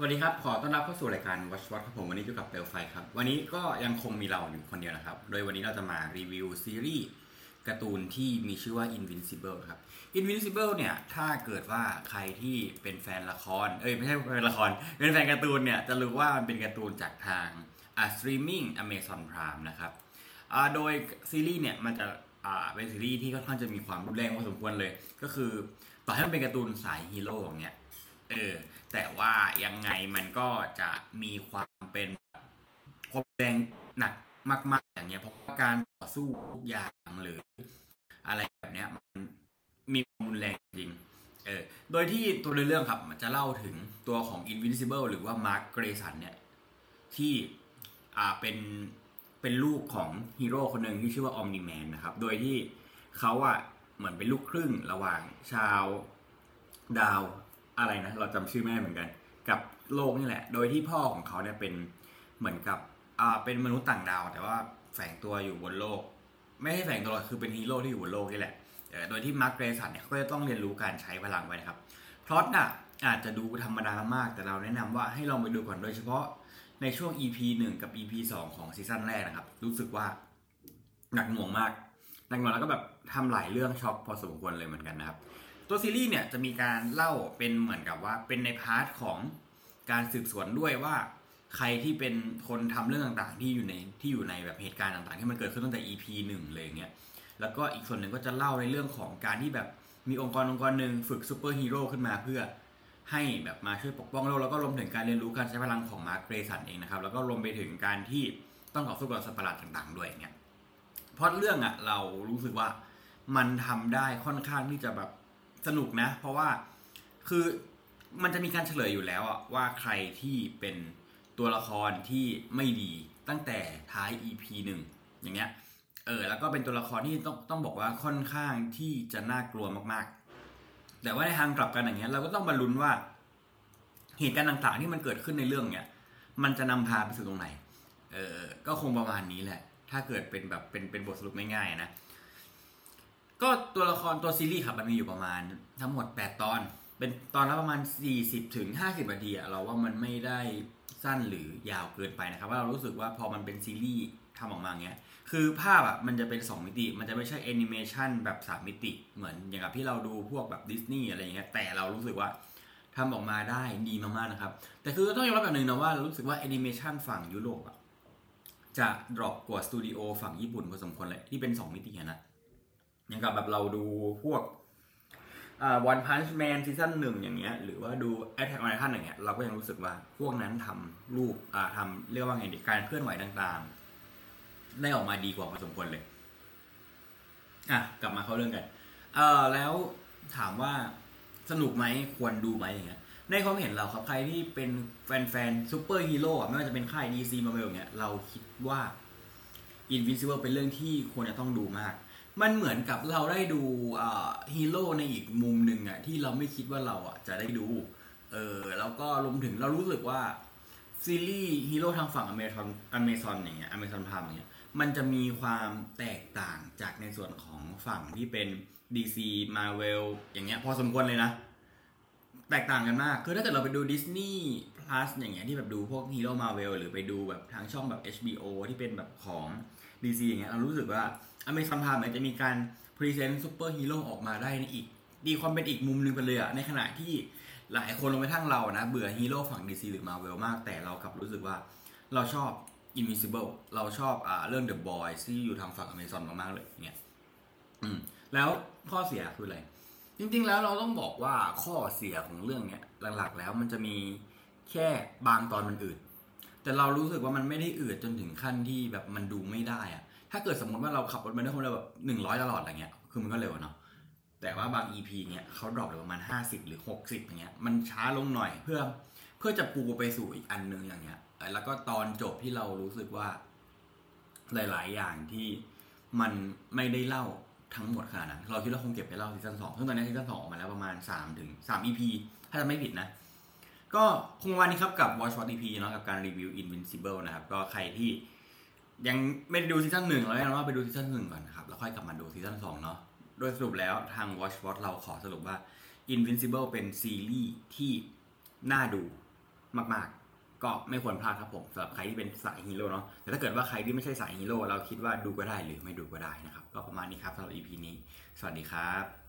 สวัสดีครับ ขอต้อนรับเข้าสู่รายการ WhatWatch ครับผมวันนี้อยู่กับเปลไฟครับ วันนี้ก็ยังคงมีเราอยู่คนเดียวนะครับ โดยวันนี้เราจะมารีวิวซีรีส์การ์ตูนที่มีชื่อว่า Invincible ครับ Invincible เนี่ย ถ้าเกิดว่าใครที่เป็นแฟนละคร เอ้ย ไม่ใช่แฟนละคร เป็นแฟนการ์ตูนเนี่ย จะรู้ว่ามันเป็นการ์ตูนจากทางอ่า streaming Amazon Prime นะครับอ่าโดยซีรีส์เนี่ย มันจะอ่าเป็นซีรีส์ที่ค่อนข้างจะมีความรุนแรงพอสมควรเลย ก็คือต่อให้มันเป็นการ์ตูนสายฮีโร่อย่างเงี้ย แต่ว่ายังไงมันก็จะมีความเป็นความแรงหนักมาก ๆ อย่างเงี้ยเพราะว่าการต่อสู้ทุกอย่างหรืออะไรแบบเนี้ยมันมีความรุนแรงจริงเออโดยที่ตัวเรื่องครับมันจะเล่าถึงตัวของ Invincible หรือว่า Mark Grayson เนี่ยที่อ่าเป็นเป็นลูกของฮีโร่คนหนึ่งที่ชื่อว่า Omni-Man นะครับ โดยที่เขาอะเหมือนเป็นลูกครึ่งระหว่างชาวดาว อะไรนะเราจำชื่อไม่ได้เหมือนกัน กับโลกนี่แหละ โดยที่พ่อของเขาเนี่ยเป็นเหมือนกับอ่าเป็นมนุษย์ต่างดาว แต่ว่าแฝงตัวอยู่บนโลก ไม่ใช่แฝงตัวคือเป็นฮีโร่ที่อยู่บนโลกนี่แหละโดยที่ Mark Grayson เนี่ยเขาก็จะต้องเรียนรู้การใช้พลังไว้นะครับพล็อตน่ะอาจจะดูธรรมดามาก แต่เราแนะนำว่าให้ลองไปดูก่อนโดยเฉพาะในช่วง EP 1 กับ EP 2 ของ season แรกนะครับ รู้สึกว่าหนักหน่วงมากหนักหน่วงแล้วก็แบบทำหลายเรื่องช็อกพอสมควรเลยเหมือนกันนะครับ ตัวซีรีส์เนี่ยจะมีการเล่าเป็นเหมือนกับว่าเป็นใน part ของการสืบสวนด้วยว่า ใครที่เป็นคนทำเรื่องต่างๆ ที่อยู่ในที่อยู่ในแบบเหตุการณ์ต่างๆ ที่มันเกิดขึ้นตั้งแต่ EP หนึ่งเลยเงี้ยแล้วก็อีกส่วนหนึ่งก็จะเล่าในเรื่องของการที่แบบมีองค์กรองค์กรหนึ่งฝึกซูเปอร์ฮีโร่ขึ้นมาเพื่อให้แบบมาช่วยปกป้องโลกแล้วก็รวมถึงการเรียนรู้การใช้พลังของมาร์คเกรสันเองนะครับ แล้วก็รวมไปถึงการที่ต้องต่อสู้กับสัตว์ประหลาดต่างๆ ด้วยเงี้ยเพราะเรื่องอะเรารู้สึกว่ามันทำได้ค่อนข้างที่จะแบบ สนุกนะ เพราะว่าคือมันจะมีการเฉลยอยู่แล้วอะว่าใครที่เป็นตัวละครที่ไม่ดีตั้งแต่ท้าย EP หนึ่งอย่างเงี้ยเออแล้วก็เป็นตัวละครที่ต้องต้องบอกว่าค่อนข้างที่จะน่ากลัวมากๆ แต่ว่าในทางกลับกันอย่างเงี้ยเราก็ต้องบรรลุนว่า เหตุการณ์ต่างๆที่มันเกิดขึ้นในเรื่องเนี้ยมันจะนำพาไปสู่ตรงไหน เออก็คงประมาณนี้แหละ ถ้าเกิดเป็นแบบเป็นเป็นบทสรุปง่ายๆนะ ก็ตัวละครตัวซีรีส์ครับมันมีอยู่ประมาณทั้งหมด 8 ตอน เป็นตอนละประมาณ 40ถึง50นาทีอะเราว่ามันไม่ได้สั้นหรือยาวเกินไปนะครับว่าเรารู้สึกว่าพอมันเป็นซีรีส์ทำออกมาเงี้ยคือภาพอะมันจะเป็น 2 มิติ มันจะไม่ใช่แอนิเมชันแบบ 3 มิติ เหมือนอย่างกับที่เราดูพวกแบบดิสนีย์อะไรอย่างเงี้ยแต่เรารู้สึกว่าทำออกมาได้ดีมากๆนะครับ แต่คือต้องยอมรับอย่างหนึ่งนะว่ารู้สึกว่าแอนิเมชันฝั่งยุโรปอะจะ drop กว่าสตูดิโอฝั่งญี่ปุ่นพอสมควรเลยที่เป็น 2 มิติอะนะ อย่างกับแบบเราดูพวก One Punch Man ซีซั่นหนึ่งอย่างเงี้ยหรือว่าดู Attack on Titan อย่างเงี้ยเราก็ยังรู้สึกว่าพวกนั้นทำรูปอ่าทำเรียกว่าไงดีการเคลื่อนไหวต่างๆ ได้ออกมาดีกว่าพอสมควรเลย อะ กลับมาเข้าเรื่องกัน เออแล้วถามว่าสนุกไหมควรดูไหมอย่างเงี้ยในความเห็นเราครับใครที่เป็นแฟนๆซูเปอร์ฮีโร่ไม่ว่าจะเป็นค่าย DC Marvel อย่างเงี้ยเราคิดว่า Invincible เป็นเรื่องที่ควรจะต้องดูมาก มันเหมือนกับเราได้ดูฮีโร่ในอีกมุมหนึ่งอะที่เราไม่คิดว่าเราอะจะได้ดู เออแล้วก็รวมถึงเรารู้สึกว่าซีรีส์ฮีโร่ทางฝั่ง Amazon Amazon อย่างเงี้ย Amazon Prime อย่างเงี้ยมันจะมีความแตกต่างจากในส่วนของฝั่งที่เป็น DC Marvel อย่างเงี้ยพอสมควรเลยนะ แตกต่างกันมาก คือถ้าเกิดเราไปดู Disney Plus อย่างเงี้ยที่แบบดูพวกฮีโร่มาเวลหรือไปดูแบบทางช่องแบบ HBO ที่เป็นแบบของ DC อย่างเงี้ยเรารู้สึกว่า Amazon Prime มันจะมีการ present ซูเปอร์ฮีโร่ออกมาได้ในอีกตีความเป็นอีกมุมหนึงไปเลยอะในขณะที่หลายคนลงไปทั้งเรานะ เบื่อฮีโร่ฝั่ง DC หรือ Marvel มาก แต่เรากลับรู้สึกว่าเราชอบ Invincible เราชอบอ่าเรื่อง The Boys ที่อยู่ทางฝั่ง Amazon มากๆเลยเงี้ยอืมแล้วข้อเสียคืออะไร จริงๆแล้วเราต้องบอกว่าข้อเสียของเรื่องเนี้ยหลักๆแล้วมันจะมีแค่บางตอนมันอืด แต่เรารู้สึกว่ามันไม่ได้อืดจนถึงขั้นที่แบบมันดูไม่ได้อะถ้าเกิดสมมติว่าเราขับรถมาด้วยความเร็วแบบหนึ่งร้อยตลอดอะไรเงี้ย คือมันก็เร็วเนาะแต่ว่าบาง EP เนี้ยเขา drop เลยประมาณ 50 หรือ 60อย่างเงี้ยมันช้าลงหน่อยเพื่อเพื่อจะปูไปสู่อีกอันหนึ่งอย่างเงี้ยแล้วก็ตอนจบที่เรารู้สึกว่า หลาย ๆ อย่างที่มันไม่ได้เล่าทั้งหมดขนาดนั้นเราคิดว่าคงเก็บไปเล่าซีซั่นสองซึ่งตอนนี้ซีซั่นสองออกมาแล้วประมาณ3ถึง3 EP ถ้าจำไม่ผิดนะ ก็คงวันนี้ครับกับ WhatWatch EP เนาะกับการรีวิว Invincible นะครับ ก็ใครที่ยังไม่ได้ดูซีซั่นหนึ่งเราแนะนำว่าไปดูซีซั่นหนึ่งก่อนนะครับ แล้วค่อยกลับมาดูซีซั่นสองเนาะโดยสรุปแล้วทาง WhatWatch เราขอสรุปว่า Invincible เป็นซีรีส์ที่น่าดูมาก ๆ ก็ไม่ควรพลาดครับผมสำหรับใครที่เป็นสายฮีโร่เนาะแต่ถ้าเกิดว่าใครที่ไม่ใช่สายฮีโร่เราคิดว่าดูก็ได้หรือไม่ดูก็ได้นะครับ ก็ประมาณนี้ครับสำหรับ EP นี้ สวัสดีครับ